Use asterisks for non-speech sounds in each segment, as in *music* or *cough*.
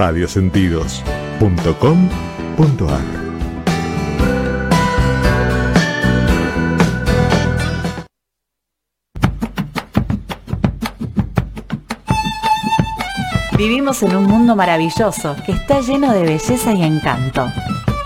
radiosentidos.com.ar Vivimos en un mundo maravilloso que está lleno de belleza y encanto.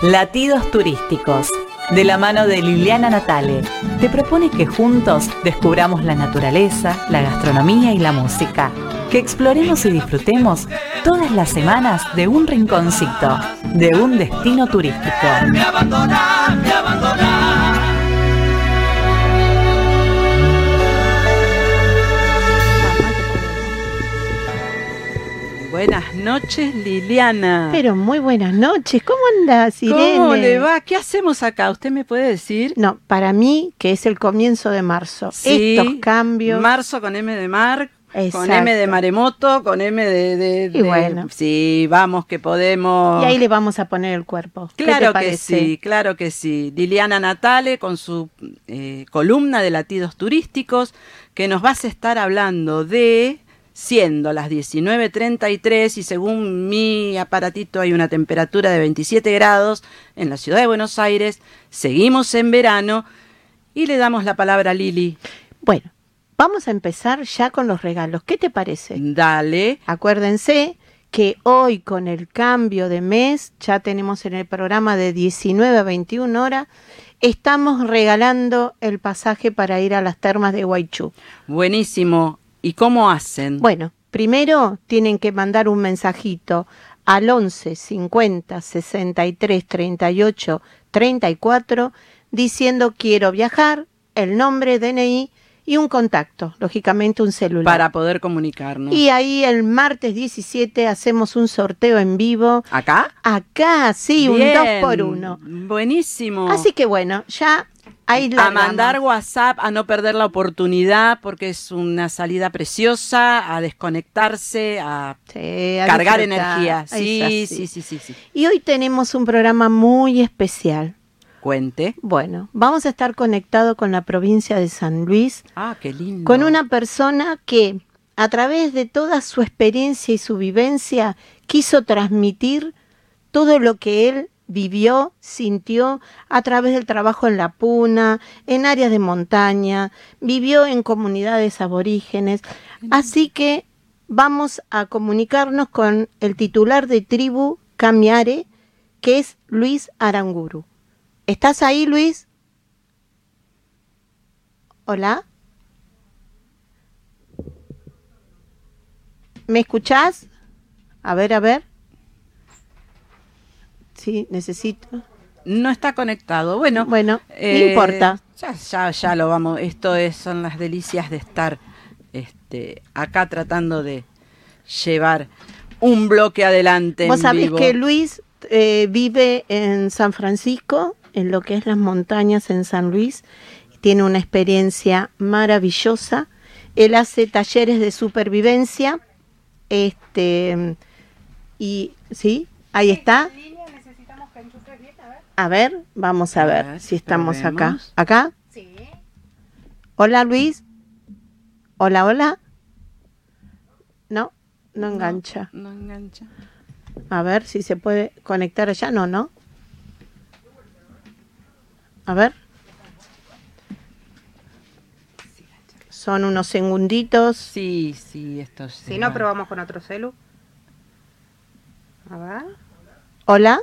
Latidos turísticos, de la mano de Liliana Natale, te propone que juntos descubramos la naturaleza, la gastronomía y la música. Que exploremos y disfrutemos todas las semanas de un rinconcito, de un destino turístico. Buenas noches, Liliana. Pero muy buenas noches. ¿Cómo andas, Irene? ¿Cómo le va? ¿Qué hacemos acá? ¿Usted me puede decir? No, para mí, que es el comienzo de marzo. Sí, Estos cambios. Marzo con M de mar, con. M de maremoto, con M de... de- Y bueno. Sí, vamos que podemos... Y ahí le vamos a poner el cuerpo. ¿Qué te Claro que sí, claro que sí. Liliana Natale con su eh, columna de latidos turísticos que nos vas a estar hablando de, siendo las 19.33 y según mi aparatito hay una temperatura de 27 grados en la ciudad de Buenos Aires, seguimos en verano y le damos la palabra a Lili. Bueno, vamos a empezar ya con los regalos. ¿Qué te parece? Dale. Acuérdense que hoy con el cambio de mes, ya tenemos en el programa de 19 a 21 horas, estamos regalando el pasaje para ir a las termas de Guaychú. Buenísimo. ¿Y cómo hacen? Bueno, primero tienen que mandar un mensajito al 11 50 63 38 34 diciendo quiero viajar, el nombre, DNI y un contacto, lógicamente un celular. para poder comunicarnos. Y ahí el martes 17 hacemos un sorteo en vivo. ¿Acá? Acá, sí, un Bien, dos por uno. Buenísimo. Así que bueno, ya ahí a mandar WhatsApp, a no perder la oportunidad, porque es una salida preciosa, a desconectarse, a Sí, a cargar disfrutar. energía. Sí, sí, sí, sí, sí. Y hoy tenemos un programa muy especial. Cuente. Bueno, vamos a estar conectados con la provincia de San Luis, Ah, qué lindo. con una persona que a través de toda su experiencia y su vivencia quiso transmitir todo lo que él vivió, sintió a través del trabajo en la puna, en áreas de montaña, vivió en comunidades aborígenes. Así que vamos a comunicarnos con el titular de tribu Camiare, que es Luis Aranguru. ¿Estás ahí, Luis? Hola. ¿Me escuchás? A ver, a ver. Sí, necesito. No está conectado. Bueno, Bueno, eh, no importa. Ya, ya, ya lo vamos. Esto es, son las delicias de estar este, acá tratando de llevar un bloque adelante. Vos en sabés vivo. que Luis eh, vive en San Francisco, en lo que es las montañas en San Luis. Tiene una experiencia maravillosa. Él hace talleres de supervivencia. Este y sí, ahí está. A ver, vamos a ver si estamos acá. ¿Acá? Sí. Hola Luis. Hola, hola. No, no engancha. No engancha. A ver si se puede conectar allá. No, no. A ver. Son unos segunditos. Sí, sí, esto sí. Si no, probamos con otro celu. A ver. Hola.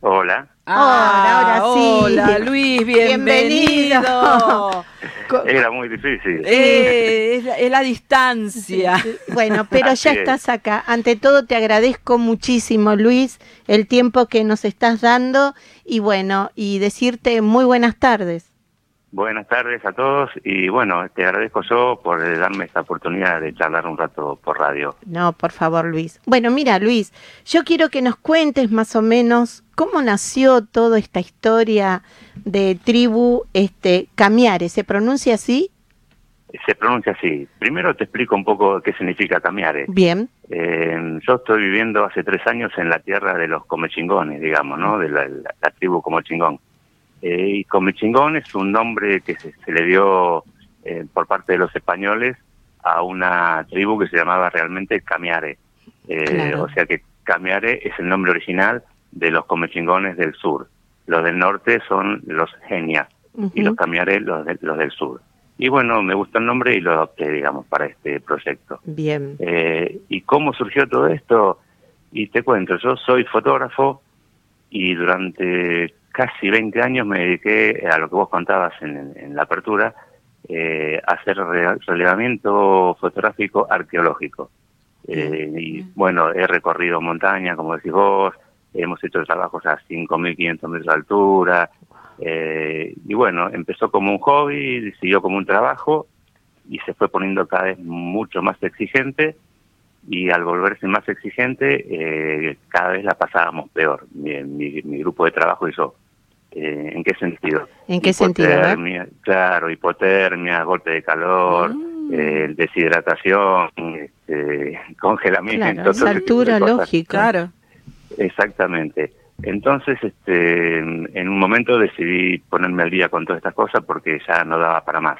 Hola. Ah, Hola, ahora sí. Hola, Luis, bienvenido. *laughs* Era muy difícil. Eh, es, la, es la distancia. Bueno, pero ya es. estás acá. Ante todo te agradezco muchísimo, Luis, el tiempo que nos estás dando y bueno, y decirte muy buenas tardes. Buenas tardes a todos y bueno, te agradezco yo por eh, darme esta oportunidad de charlar un rato por radio. No, por favor, Luis. Bueno, mira, Luis, yo quiero que nos cuentes más o menos cómo nació toda esta historia de tribu este Camiare, ¿se pronuncia así? Se pronuncia así. Primero te explico un poco qué significa Camiare. Bien. Eh, yo estoy viviendo hace tres años en la tierra de los comechingones, digamos, ¿no? De la, la- la tribu Comechingón. Eh, y Comechingón es un nombre que se, se le dio eh, por parte de los españoles a una tribu que se llamaba realmente Camiare. Eh, Claro. O sea que Camiare es el nombre original de los comechingones del sur. Los del norte son los genias y los Camiare los, los del sur. Y bueno, me gusta el nombre y lo adopté, digamos, para este proyecto. Bien. Eh, ¿Y cómo surgió todo esto? Y te cuento, yo soy fotógrafo y durante casi 20 años me dediqué a lo que vos contabas en, la apertura, eh, a hacer relevamiento fotográfico arqueológico. Eh, y bueno, he recorrido montaña, como decís vos, hemos hecho trabajos a 5.500 metros de altura, eh, y bueno, empezó como un hobby, siguió como un trabajo y se fue poniendo cada vez mucho más exigente y al volverse más exigente eh, cada vez la pasábamos peor, mi, grupo de trabajo y yo. Eh, ¿En qué sentido? ¿En qué sentido? Claro, hipotermia, golpe de calor, mm. deshidratación, este, congelamiento. Claro, altura lógica. Claro. Exactamente. Entonces, este, en un momento decidí ponerme al día con todas estas cosas porque ya no daba para más.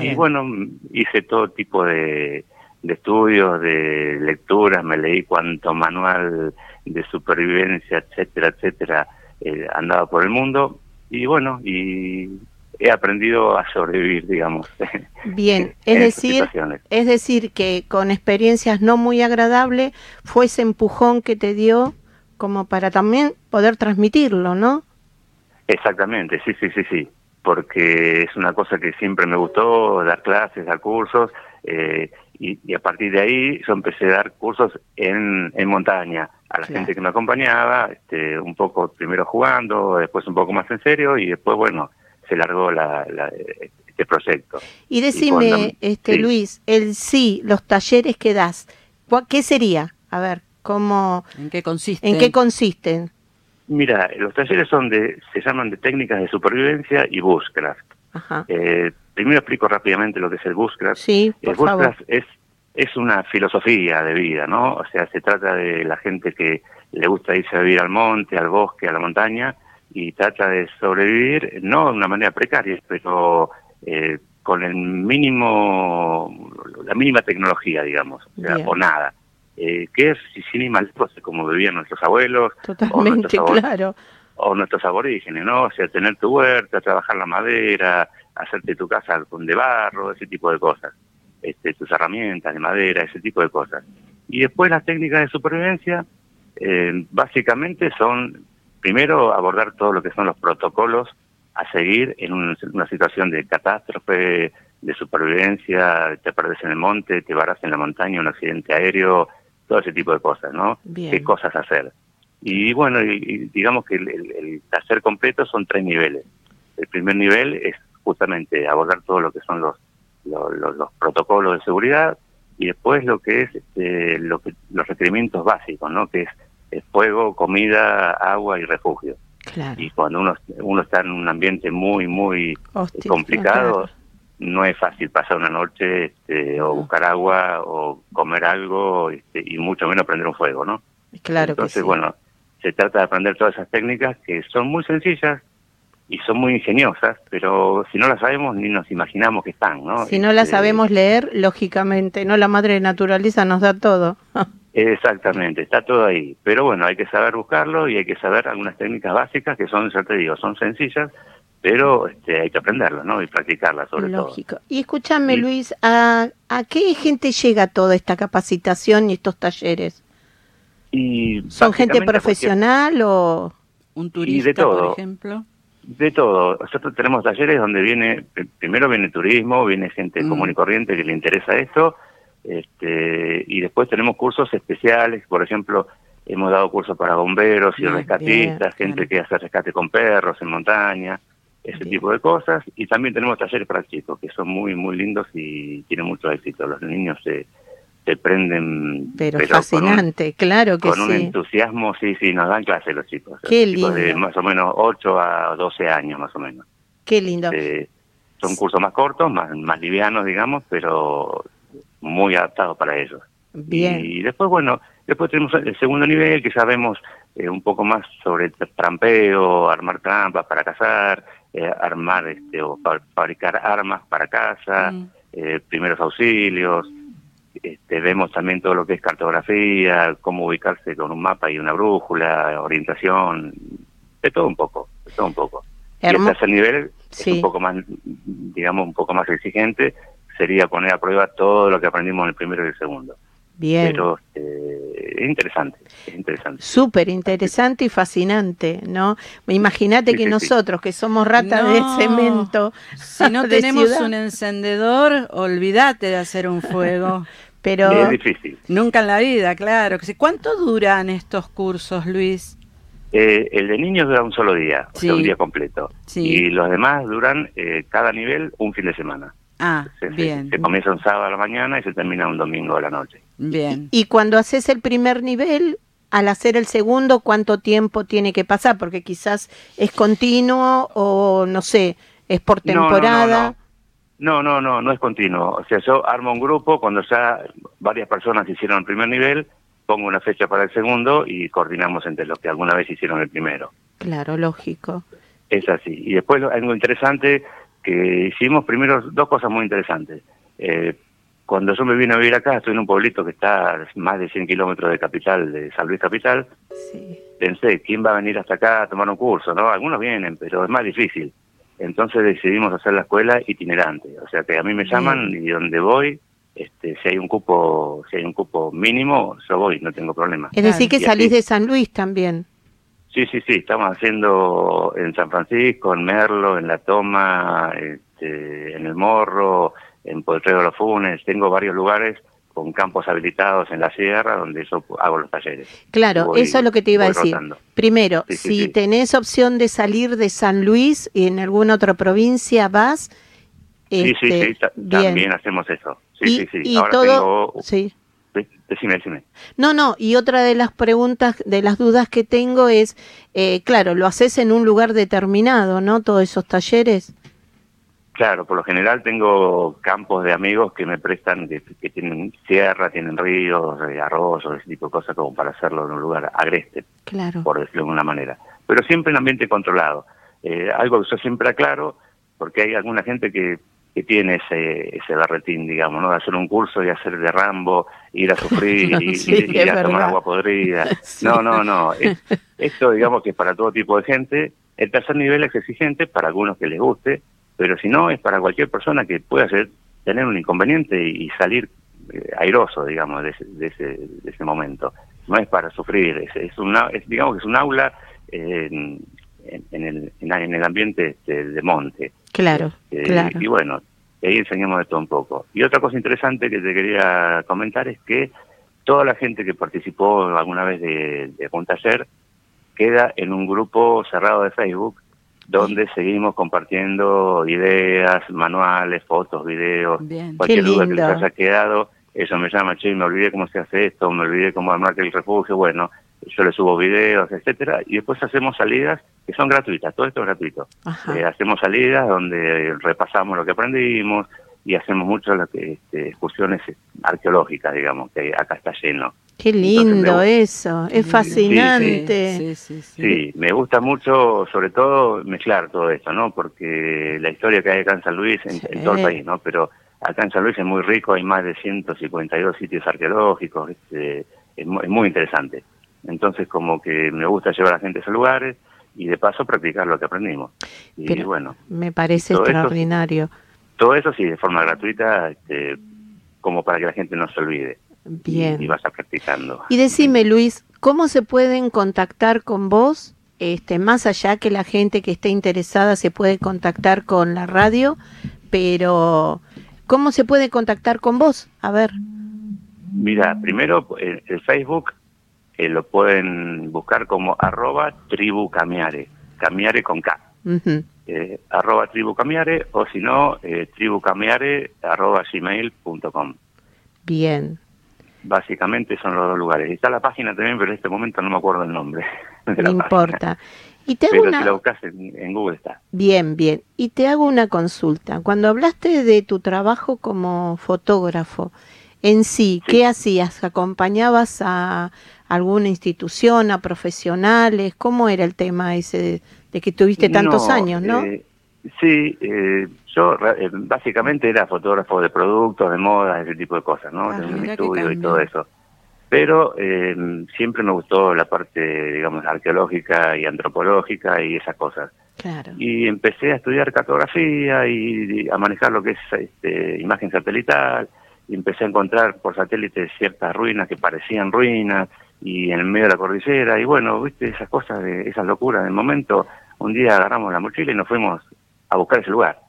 y bueno, hice todo tipo de, estudios, de lecturas, me leí cuanto manual de supervivencia, etcétera, etcétera, eh, andaba por el mundo y bueno, y he aprendido a sobrevivir, digamos. *laughs* Bien, es decir, es decir que con experiencias no muy agradables fue ese empujón que te dio como para también poder transmitirlo, ¿no? Exactamente, sí, sí, sí, sí, porque es una cosa que siempre me gustó, dar clases, dar cursos, eh, y, a partir de ahí yo empecé a dar cursos en, en montaña, a la gente que me acompañaba, este, un poco primero jugando, después un poco más en serio, y después, bueno, se largó la, este proyecto. Y decime, este Luis, el sí, los talleres que das, ¿qué sería? A ver. ¿Cómo, ¿En qué consisten? ¿En qué consisten? Mira, los talleres son de, se llaman de técnicas de supervivencia y bushcraft. Eh, primero explico rápidamente lo que es el bushcraft. Sí, el bushcraft es es una filosofía de vida, ¿no? O sea, se trata de la gente que le gusta irse a vivir al monte, al bosque, a la montaña y trata de sobrevivir, no de una manera precaria, pero eh, con el mínimo, la mínima tecnología, digamos, o nada eh, que es sin ir mal como vivían nuestros abuelos. Totalmente, o claro. O nuestros aborígenes, ¿no? O sea, tener tu huerta, trabajar la madera, hacerte tu casa con de barro, ese tipo de cosas. Este, tus herramientas de madera, ese tipo de cosas. Y después las técnicas de supervivencia, eh, básicamente son, primero, abordar todo lo que son los protocolos a seguir en una situación de catástrofe, de supervivencia, te perdés en el monte, te varas en la montaña, un accidente aéreo, todo ese tipo de cosas, ¿no? ¿Qué cosas hacer? Y bueno, y, digamos que el, el, taller completo son tres niveles. El primer nivel es justamente abordar todo lo que son los, los, protocolos de seguridad y después lo que es este, lo que, los requerimientos básicos, ¿no? Que es, fuego, comida, agua y refugio. Y cuando uno, uno está en un ambiente muy, muy complicado, no es fácil pasar una noche este, o buscar agua o comer algo este, y mucho menos prender un fuego, ¿no? Claro Entonces, que sí. bueno, se trata de aprender todas esas técnicas que son muy sencillas y son muy ingeniosas, pero si no las sabemos ni nos imaginamos que están, ¿no? Si no las este, sabemos leer, lógicamente, no la madre naturaleza nos da todo. *laughs* Exactamente, está todo ahí. Pero bueno, hay que saber buscarlo y hay que saber algunas técnicas básicas que son, ya te digo, son sencillas, pero este, hay que aprenderla, ¿no? Y practicarla sobre Lógico. Y escúchame, Luis, ¿a, ¿a qué gente llega toda esta capacitación y estos talleres? Y ¿Son gente profesional o...? Un turista, por ejemplo. De todo. Nosotros tenemos talleres donde viene, primero viene turismo, viene gente mm. común y corriente que le interesa esto, este, y después tenemos cursos especiales, por ejemplo, hemos dado cursos para bomberos y rescatistas, gente que hace rescate con perros en montaña, ese tipo de cosas. Y también tenemos talleres para chicos, que son muy, muy lindos y tienen mucho éxito. Los niños se, se prenden... Pero, fascinante, claro que sí. Con un entusiasmo, sí, sí, nos dan clase los chicos. Qué lindo. de más o menos 8 a 12 años, más o menos. Qué lindo. Eh, son cursos más cortos, más, más livianos, digamos, pero muy adaptados para ellos. Bien. Y después, bueno, después tenemos el segundo nivel, que sabemos eh, un poco más sobre trampeo, armar trampas para cazar, eh, armar este, o fabricar armas para casa, mm. eh, primeros auxilios, este, vemos también todo lo que es cartografía, cómo ubicarse con un mapa y una brújula, orientación, de todo un poco, de todo un poco. Y el tercer nivel es un poco más, digamos, un poco más exigente, sería poner a prueba todo lo que aprendimos en el primero y el segundo. Bien. Pero eh, es interesante, es interesante. Súper interesante y fascinante, ¿no? Imagínate que nosotros, que somos ratas de cemento, si no *laughs* tenemos un encendedor, olvídate de hacer un fuego. *laughs* Pero es difícil. Nunca en la vida, claro. ¿Cuánto duran estos cursos, Luis? Eh, el de niños dura un solo día, o sea, un día completo. Y los demás duran eh, cada nivel un fin de semana. Ah, bien. Se, comienza un sábado a la mañana y se termina un domingo a la noche. Bien. Y, cuando haces el primer nivel, al hacer el segundo, ¿cuánto tiempo tiene que pasar? Porque quizás es continuo o no sé, es por temporada. No, no, no, no, es continuo. O sea, yo armo un grupo cuando ya varias personas hicieron el primer nivel, pongo una fecha para el segundo y coordinamos entre los que alguna vez hicieron el primero. Claro, lógico. Es así. Y después algo interesante que hicimos primero dos cosas muy interesantes. Eh, cuando yo me vine a vivir acá, estoy en un pueblito que está a más de 100 kilómetros de capital, de San Luis Capital. Pensé, ¿quién va a venir hasta acá a tomar un curso? no Algunos vienen, pero es más difícil. Entonces decidimos hacer la escuela itinerante. O sea que a mí me llaman y donde voy, este, si hay un cupo, si hay un cupo mínimo, yo voy, no tengo problema. Es decir, que salís de San Luis también. Sí, sí, sí, estamos haciendo en San Francisco, en Merlo, en La Toma, este, en El Morro, en Potrero de los Funes, tengo varios lugares con campos habilitados en la sierra donde yo hago los talleres. Claro, eso es lo que te iba a decir. Primero, si tenés opción de salir de San Luis y en alguna otra provincia vas. Sí, sí, sí, este, también hacemos eso. Sí, sí, sí. Y todo, sí. Decime, decime. No, no, y otra de las preguntas, de las dudas que tengo es, eh, claro, lo haces en un lugar determinado, ¿no? Todos esos talleres. Claro, por lo general tengo campos de amigos que me prestan, que, tienen sierra, tienen ríos, eh, arroz, ese tipo de cosas, como para hacerlo en un lugar agreste, claro. por decirlo de alguna manera. Pero siempre en ambiente controlado. Eh, algo que yo siempre aclaro, porque hay alguna gente que que tiene ese, ese barretín, digamos, ¿no? De hacer un curso y hacer de Rambo, ir a sufrir *laughs* y, ir a tomar agua podrida. *laughs* No, no, no. esto, digamos, que es para todo tipo de gente. El tercer nivel es exigente para algunos que les guste, pero si no, es para cualquier persona que pueda hacer, tener un inconveniente y, salir eh, airoso, digamos, de ese, de ese, de ese momento. No es para sufrir, es, es, una, es digamos que es un aula en, en, el, en, el ambiente este, de monte. Claro, eh, claro. Y bueno, ahí enseñamos de todo un poco. Y otra cosa interesante que te quería comentar es que toda la gente que participó alguna vez de, de un taller queda en un grupo cerrado de Facebook donde seguimos compartiendo ideas, manuales, fotos, videos, cualquier duda que les haya quedado, eso me llama, che, me olvidé cómo se hace esto, me olvidé cómo armar el refugio, bueno, yo le subo videos, etcétera, y después hacemos salidas que son gratuitas, todo esto es gratuito. Eh, hacemos salidas donde repasamos lo que aprendimos y hacemos muchas este, excursiones arqueológicas, digamos, que acá está lleno. Qué lindo eso, es fascinante. Sí, me gusta mucho, sobre todo, mezclar todo esto, ¿no? Porque la historia que hay acá en San Luis, en, todo el país, ¿no? Pero acá en San Luis es muy rico, hay más de 152 sitios arqueológicos, este, es muy interesante. Entonces, como que me gusta llevar a la gente a esos lugares y de paso practicar lo que aprendimos. Y bueno. Me parece extraordinario. Todo eso sí, de forma gratuita, este, como para que la gente no se olvide. Bien. Y, vas a practicando. Y decime, Luis, ¿cómo se pueden contactar con vos? Este, más allá que la gente que esté interesada se puede contactar con la radio, pero ¿cómo se puede contactar con vos? A ver. Mira, primero el Facebook eh, lo pueden buscar como arroba tribu camiare, camiare con K. eh, arroba tribu camiare o si no, eh, camiare arroba gmail.com. Bien. Básicamente son los dos lugares. Está la página también, pero en este momento no me acuerdo el nombre. *laughs* no importa. Y te hago pero si la buscas en, Google está. Bien, bien. Y te hago una consulta. Cuando hablaste de tu trabajo como fotógrafo, en sí. ¿qué hacías? ¿Acompañabas a, alguna institución, a profesionales? ¿Cómo era el tema ese de, que tuviste tantos años, no? Eh, Sí, eh, yo eh, básicamente era fotógrafo de productos, de moda, ese tipo de cosas, ¿no? Ah, Tenía mi estudio y todo eso. Pero eh, siempre me gustó la parte, digamos, arqueológica y antropológica y esas cosas. Claro. Y empecé a estudiar cartografía y, y a manejar lo que es este, imagen satelital. Y empecé a encontrar por satélite ciertas ruinas que parecían ruinas y en el medio de la cordillera. Y bueno, viste, esas cosas, de, esas locuras del momento. Un día agarramos la mochila y nos fuimos a buscar ese lugar.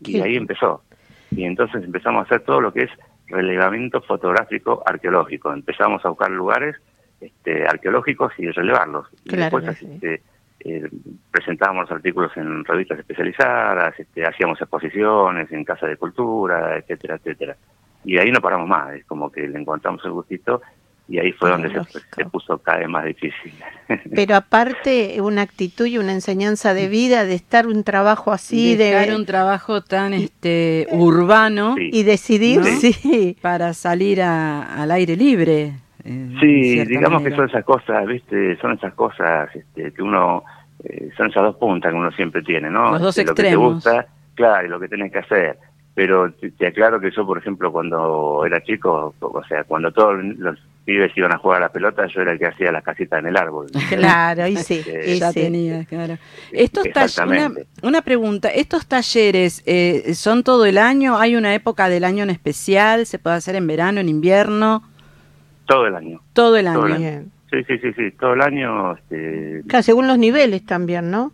Y ahí empezó. Y entonces empezamos a hacer todo lo que es relevamiento fotográfico arqueológico. Empezamos a buscar lugares este, arqueológicos y relevarlos. Y después sí. este, eh, presentábamos artículos en revistas especializadas, este, hacíamos exposiciones en Casa de Cultura, etcétera, etcétera. Y ahí no paramos más, es como que le encontramos el gustito y ahí fue Ah, donde se, puso cada vez más difícil. *laughs* Pero aparte, una actitud y una enseñanza de vida, de estar un trabajo así, Dejar de, un trabajo tan este urbano Sí. y decidir, ¿No? sí. para salir a- al aire libre. eh, Sí, digamos que son esas cosas, ¿viste? Son esas cosas este, que uno, eh, son esas dos puntas que uno siempre tiene, ¿no? Los dos Este, Lo que te extremos. gusta, claro, y lo que tenés que hacer. Pero te, te aclaro que yo, por ejemplo, cuando era chico, o sea, cuando todos los pibes iban a jugar a la pelota, yo era el que hacía las casitas en el árbol. *laughs* Claro, y sí, Eh, y ya sí. tenía, claro. Estos talleres, una, una pregunta, ¿estos talleres eh, son todo el año? ¿Hay una época del año en especial? ¿Se puede hacer en verano, en invierno? Todo el año. Todo el año. Todo el año. Bien. Sí, sí, sí, sí, todo el año, este, Claro, según los niveles también, ¿no?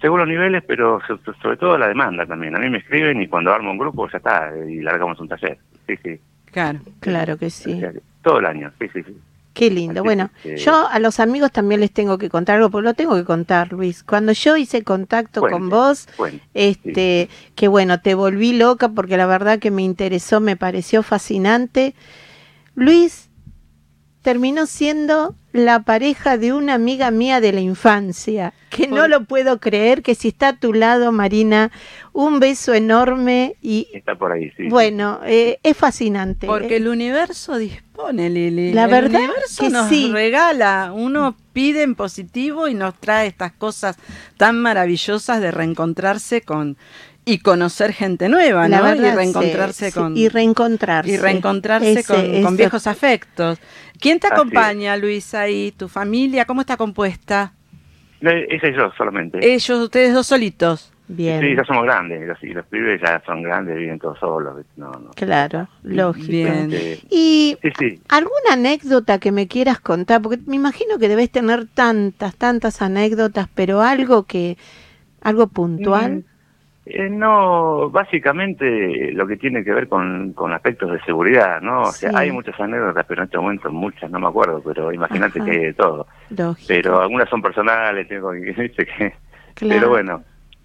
según los niveles, pero so- so- sobre todo la demanda también. A mí me escriben y cuando armo un grupo ya está, y largamos un taller. Sí, sí. Claro. Claro que O sí. sea, todo el año, sí, sí, sí. Qué lindo. Así Bueno, que- yo a los amigos también les tengo que contar algo, porque lo tengo que contar, Luis. Cuando yo hice contacto con vos, cuente. este, que bueno, te volví loca porque la verdad que me interesó, me pareció fascinante. Luis terminó siendo la pareja de una amiga mía de la infancia, que no lo puedo creer, que si está a tu lado, Marina, un beso enorme y Está por ahí, sí. bueno, eh, es fascinante. Porque eh. el universo dispone, Lili. La el verdad universo que nos sí. regala. Uno pide en positivo y nos trae estas cosas tan maravillosas de reencontrarse con y conocer gente nueva, La ¿no? verdad, y reencontrarse sí, sí, con y reencontrarse. y reencontrarse Ese- con, ese- con viejos afectos. ¿Quién te Así acompaña, Luis, ahí? ¿Tu familia? ¿Cómo está compuesta? Ese y yo solamente. Ellos, ustedes dos solitos. Bien. Sí, ya somos grandes, los, y los pibes ya son grandes, viven todos solos. No, no. Claro, lógico. Bien. Este, Y sí, sí. alguna anécdota que me quieras contar, porque me imagino que debes tener tantas, tantas anécdotas, pero algo que, algo puntual. Eh, no, básicamente lo que tiene que ver con, con aspectos de seguridad, ¿no? O sea, Sí. hay muchas anécdotas, pero en este momento muchas no me acuerdo, pero imagínate que hay de todo. Lógico. Pero algunas son personales, tengo que *laughs* dice que... Claro. Pero bueno,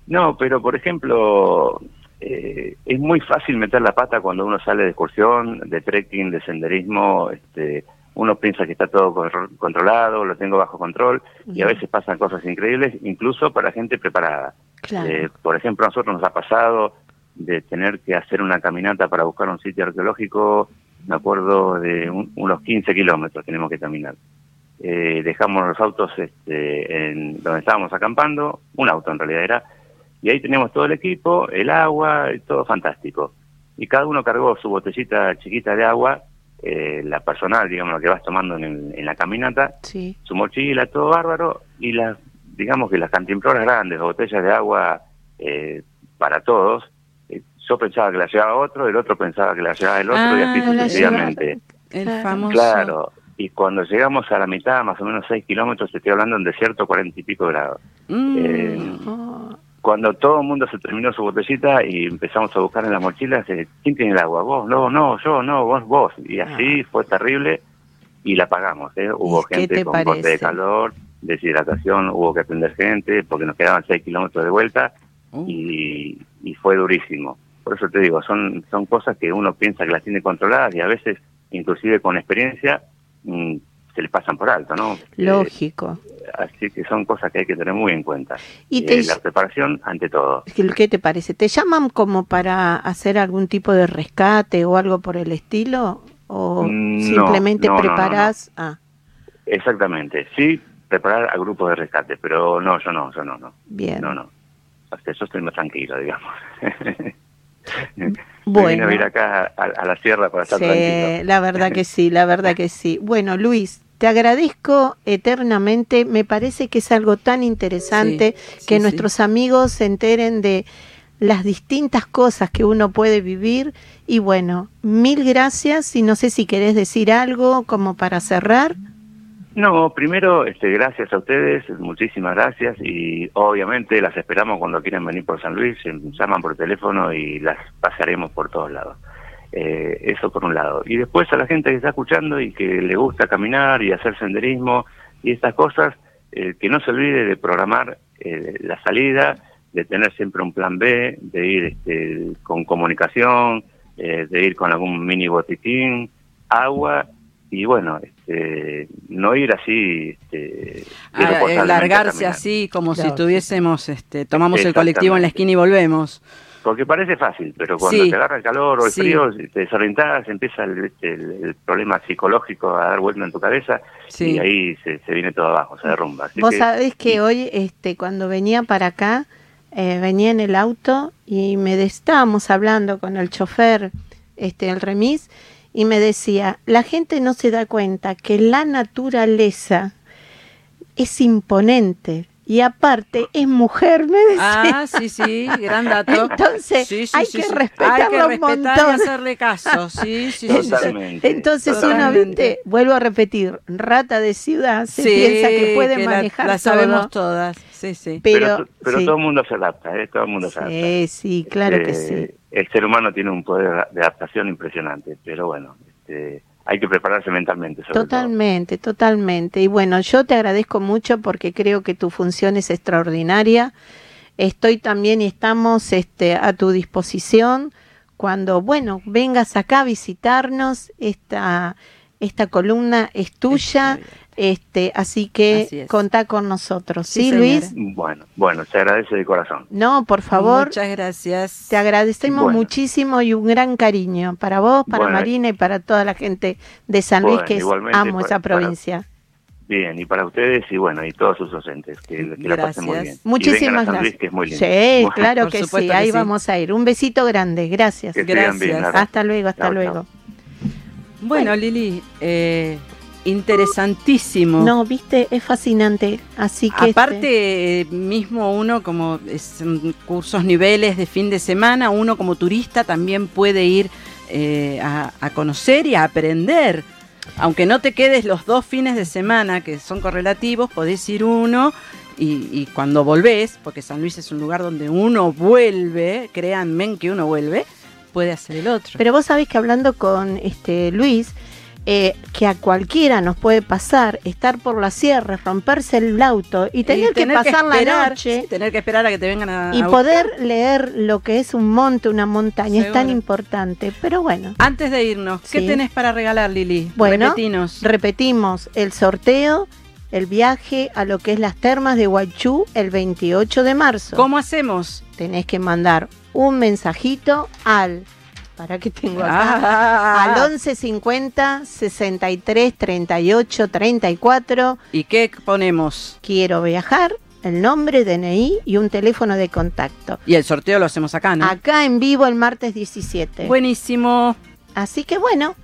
no, pero por ejemplo, eh, es muy fácil meter la pata cuando uno sale de excursión, de trekking, de senderismo, este, uno piensa que está todo con- controlado, lo tengo bajo control, y a veces pasan cosas increíbles, incluso para gente preparada. Claro. Eh, por ejemplo, a nosotros nos ha pasado de tener que hacer una caminata para buscar un sitio arqueológico, me acuerdo de un- unos 15 kilómetros tenemos que caminar. Eh, dejamos los autos este, en donde estábamos acampando, un auto en realidad era, y ahí teníamos todo el equipo, el agua, y todo fantástico. Y cada uno cargó su botellita chiquita de agua, eh, la personal, digamos, lo que vas tomando en, en la caminata, Sí. su mochila, todo bárbaro, y las, digamos que las cantimploras grandes, botellas de agua eh, para todos, eh, yo pensaba que la llevaba otro, el otro pensaba que la llevaba el otro, y Ah, así la sucesivamente. El Claro. famoso. Claro, y cuando llegamos a la mitad, más o menos 6 kilómetros, te estoy hablando en desierto, 40 y pico grados. Mm. Eh, Oh, Cuando todo el mundo se terminó su botellita y empezamos a buscar en las mochilas, eh, ¿quién tiene el agua? Vos, no, no, yo, no, vos, vos. Y así fue terrible y la pagamos. ¿eh? Hubo Ah. ¿Qué te gente con corte de parece? calor, deshidratación, hubo que atender gente porque nos quedaban 6 kilómetros de vuelta Uh. y, y fue durísimo. Por eso te digo, son, son cosas que uno piensa que las tiene controladas y a veces, inclusive con experiencia, mm, se le pasan por alto, ¿no? Eh, lógico. así que son cosas que hay que tener muy en cuenta. Y Eh, la preparación ante todo. ¿Qué te parece? ¿Te llaman como para hacer algún tipo de rescate o algo por el estilo? ¿O Mm, no, simplemente no, no, no, preparás? Ah, Exactamente, sí, preparar a grupos de rescate, pero no, yo no, yo no, no. bien. No, no. o sea, yo estoy más tranquilo, digamos. *laughs* Bueno. Vine a vivir acá a, a la sierra para estar Sí, tranquilo. la verdad que sí, la verdad que sí. Bueno, Luis, te agradezco eternamente. Me parece que es algo tan interesante Sí, sí, que sí. nuestros amigos se enteren de las distintas cosas que uno puede vivir. Y bueno, mil gracias. Y no sé si querés decir algo como para cerrar. No, primero, este, gracias a ustedes, muchísimas gracias y obviamente las esperamos cuando quieran venir por San Luis, se llaman por teléfono y las pasaremos por todos lados. Eh, eso por un lado. Y después a la gente que está escuchando y que le gusta caminar y hacer senderismo y estas cosas, eh, que no se olvide de programar eh, la salida, de tener siempre un plan B, de ir este, con comunicación, eh, de ir con algún mini botiquín, agua y bueno, este, no ir así. Este, Ah, eh, largarse así como Claro. si tuviésemos, este, tomamos el colectivo en la esquina y volvemos. Porque parece fácil, pero cuando Sí. te agarra el calor o el Sí. frío, te desorientás, empieza el, este, el- el problema psicológico a dar vuelta en tu cabeza Sí. y ahí se, se viene todo abajo, se derrumba. Así Vos que- sabés que hoy, este, cuando venía para acá, eh, venía en el auto y me de- estábamos hablando con el chofer, este, el remis, y me decía, la gente no se da cuenta que la naturaleza es imponente y aparte es mujer, me decía. Ah, sí, sí, gran dato. Entonces, Sí, sí, hay sí, que sí. respetarlo Hay que un respetar y hacerle caso. Sí, sí. Totalmente. Entonces uno, Totalmente. viste, vuelvo a repetir, rata de ciudad, se Sí, piensa que puede la- manejar La, todo. sabemos todas. Sí, sí. Pero, Pero, pero sí. todo el mundo se adapta, ¿eh? todo el mundo se adapta. Sí, sí, claro que Este, sí. El ser humano tiene un poder de adaptación impresionante, pero bueno, este, hay que prepararse mentalmente. Sobre Totalmente, totalmente. Y bueno, yo te agradezco mucho porque creo que tu función es extraordinaria. Estoy también y estamos este, a tu disposición cuando, bueno, vengas acá a visitarnos. Esta, esta columna es tuya. Este, así que Así es. contá con nosotros. Sí, ¿Sí, señora. Luis? Bueno, bueno, se agradece de corazón. No, por favor. Muchas gracias. Te agradecemos Bueno. muchísimo y un gran cariño para vos, para Bueno. Marina y para toda la gente de San Luis, Bueno, que es- igualmente amo para- esa para- provincia. Bien, y para ustedes y bueno, y todos sus docentes, que, que la pasen muy bien. Muchísimas a San Luis, gracias. que es muy lindo. Sí, Bueno, *laughs* claro que sí, que ahí sí. vamos a ir. Un besito grande, gracias. Que bien, Gracias. Lara. Hasta luego, hasta Chao, luego. chao. Bueno, Lili, eh, interesantísimo. No, viste, es fascinante. Así que este, Aparte, eh, mismo uno como es, cursos niveles de fin de semana, uno como turista también puede ir eh, a, a conocer y a aprender. Aunque no te quedes los dos fines de semana que son correlativos, podés ir uno y, y cuando volvés, porque San Luis es un lugar donde uno vuelve, créanme que uno vuelve, puede hacer el otro. pero vos sabés que hablando con este Luis, eh, que a cualquiera nos puede pasar estar por las sierras, romperse el auto y tener, que pasar la esperar, noche sí, tener que esperar a que te vengan a y a poder leer lo que es un monte, una montaña, es tan importante. Pero bueno, Antes de irnos, ¿qué Sí. tenés para regalar, Lili? Bueno, Repetinos. repetimos el sorteo, el viaje a lo que es las termas de Huachú el 28 de marzo. ¿Cómo hacemos? Tenés que mandar un mensajito al, para que tengo acá, Ah, al 1150 63 38 34. ¿Y qué ponemos? Quiero viajar, el nombre, DNI y un teléfono de contacto. Y el sorteo lo hacemos acá, ¿no? Acá en vivo el martes 17. Buenísimo. Así que bueno,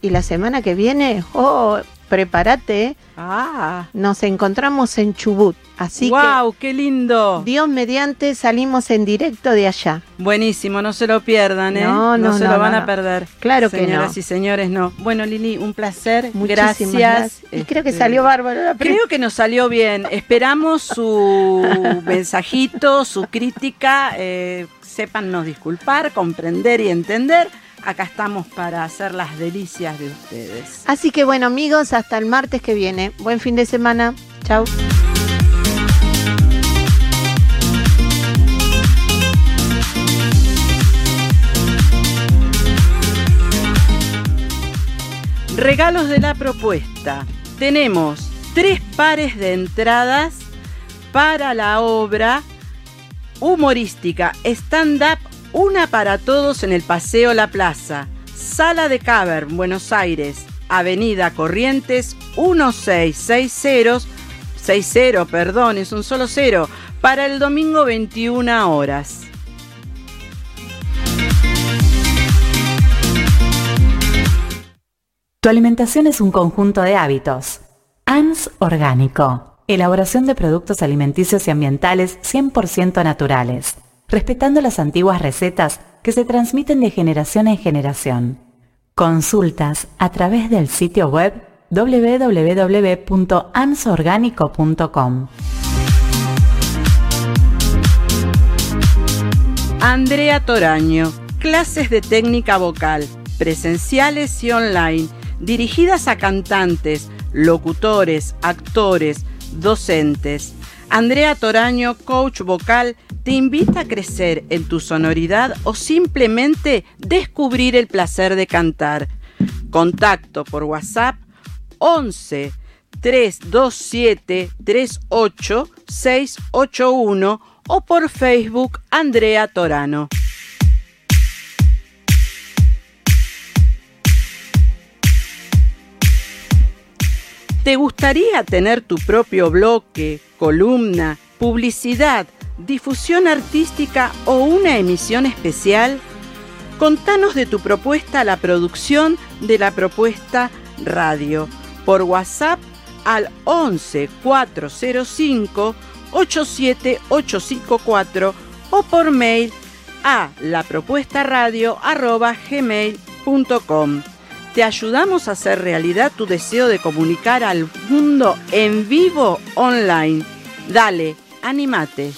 y la semana que viene, oh, prepárate. Ah, nos encontramos en Chubut. Así wow, qué lindo. que Dios mediante salimos en directo de allá. Buenísimo, no se lo pierdan, ¿eh? No, no, se no, lo no, van a perder. Claro que Señoras no. y señores, no. Bueno, Lili, un placer. Muchísimas gracias. gracias. Y creo que Este, salió bárbaro la Creo que nos salió bien. Esperamos su *laughs* mensajito, su crítica. eh, sépannos disculpar, comprender y entender. Acá estamos para hacer las delicias de ustedes. Así que bueno, amigos, hasta el martes que viene. Buen fin de semana. Chau. Regalos de la propuesta. Tenemos tres pares de entradas para la obra humorística stand-up Una para Todos en el Paseo La Plaza, Sala de Cavern, Buenos Aires, Avenida Corrientes 1660, 60, perdón, es un solo cero, para el domingo 21 horas. Tu alimentación es un conjunto de hábitos. ANS Orgánico. Elaboración de productos alimenticios y ambientales 100% naturales, respetando las antiguas recetas que se transmiten de generación en generación. Consultas a través del sitio web www.ansorgánico.com. Andrea Toraño, clases de técnica vocal, presenciales y online dirigidas a cantantes, locutores, actores, docentes. Andrea Toraño, coach vocal, te invita a crecer en tu sonoridad o simplemente descubrir el placer de cantar. Contacto por WhatsApp 11 327 38 681 o por Facebook Andrea Torano. ¿Te gustaría tener tu propio bloque, columna, publicidad, difusión artística o una emisión especial? Contanos de tu propuesta a la producción de la propuesta radio por WhatsApp al 11 405 87854 o por mail a lapropuestaradio.gmail.com te ayudamos a hacer realidad tu deseo de comunicar al mundo en vivo online. Dale, animate.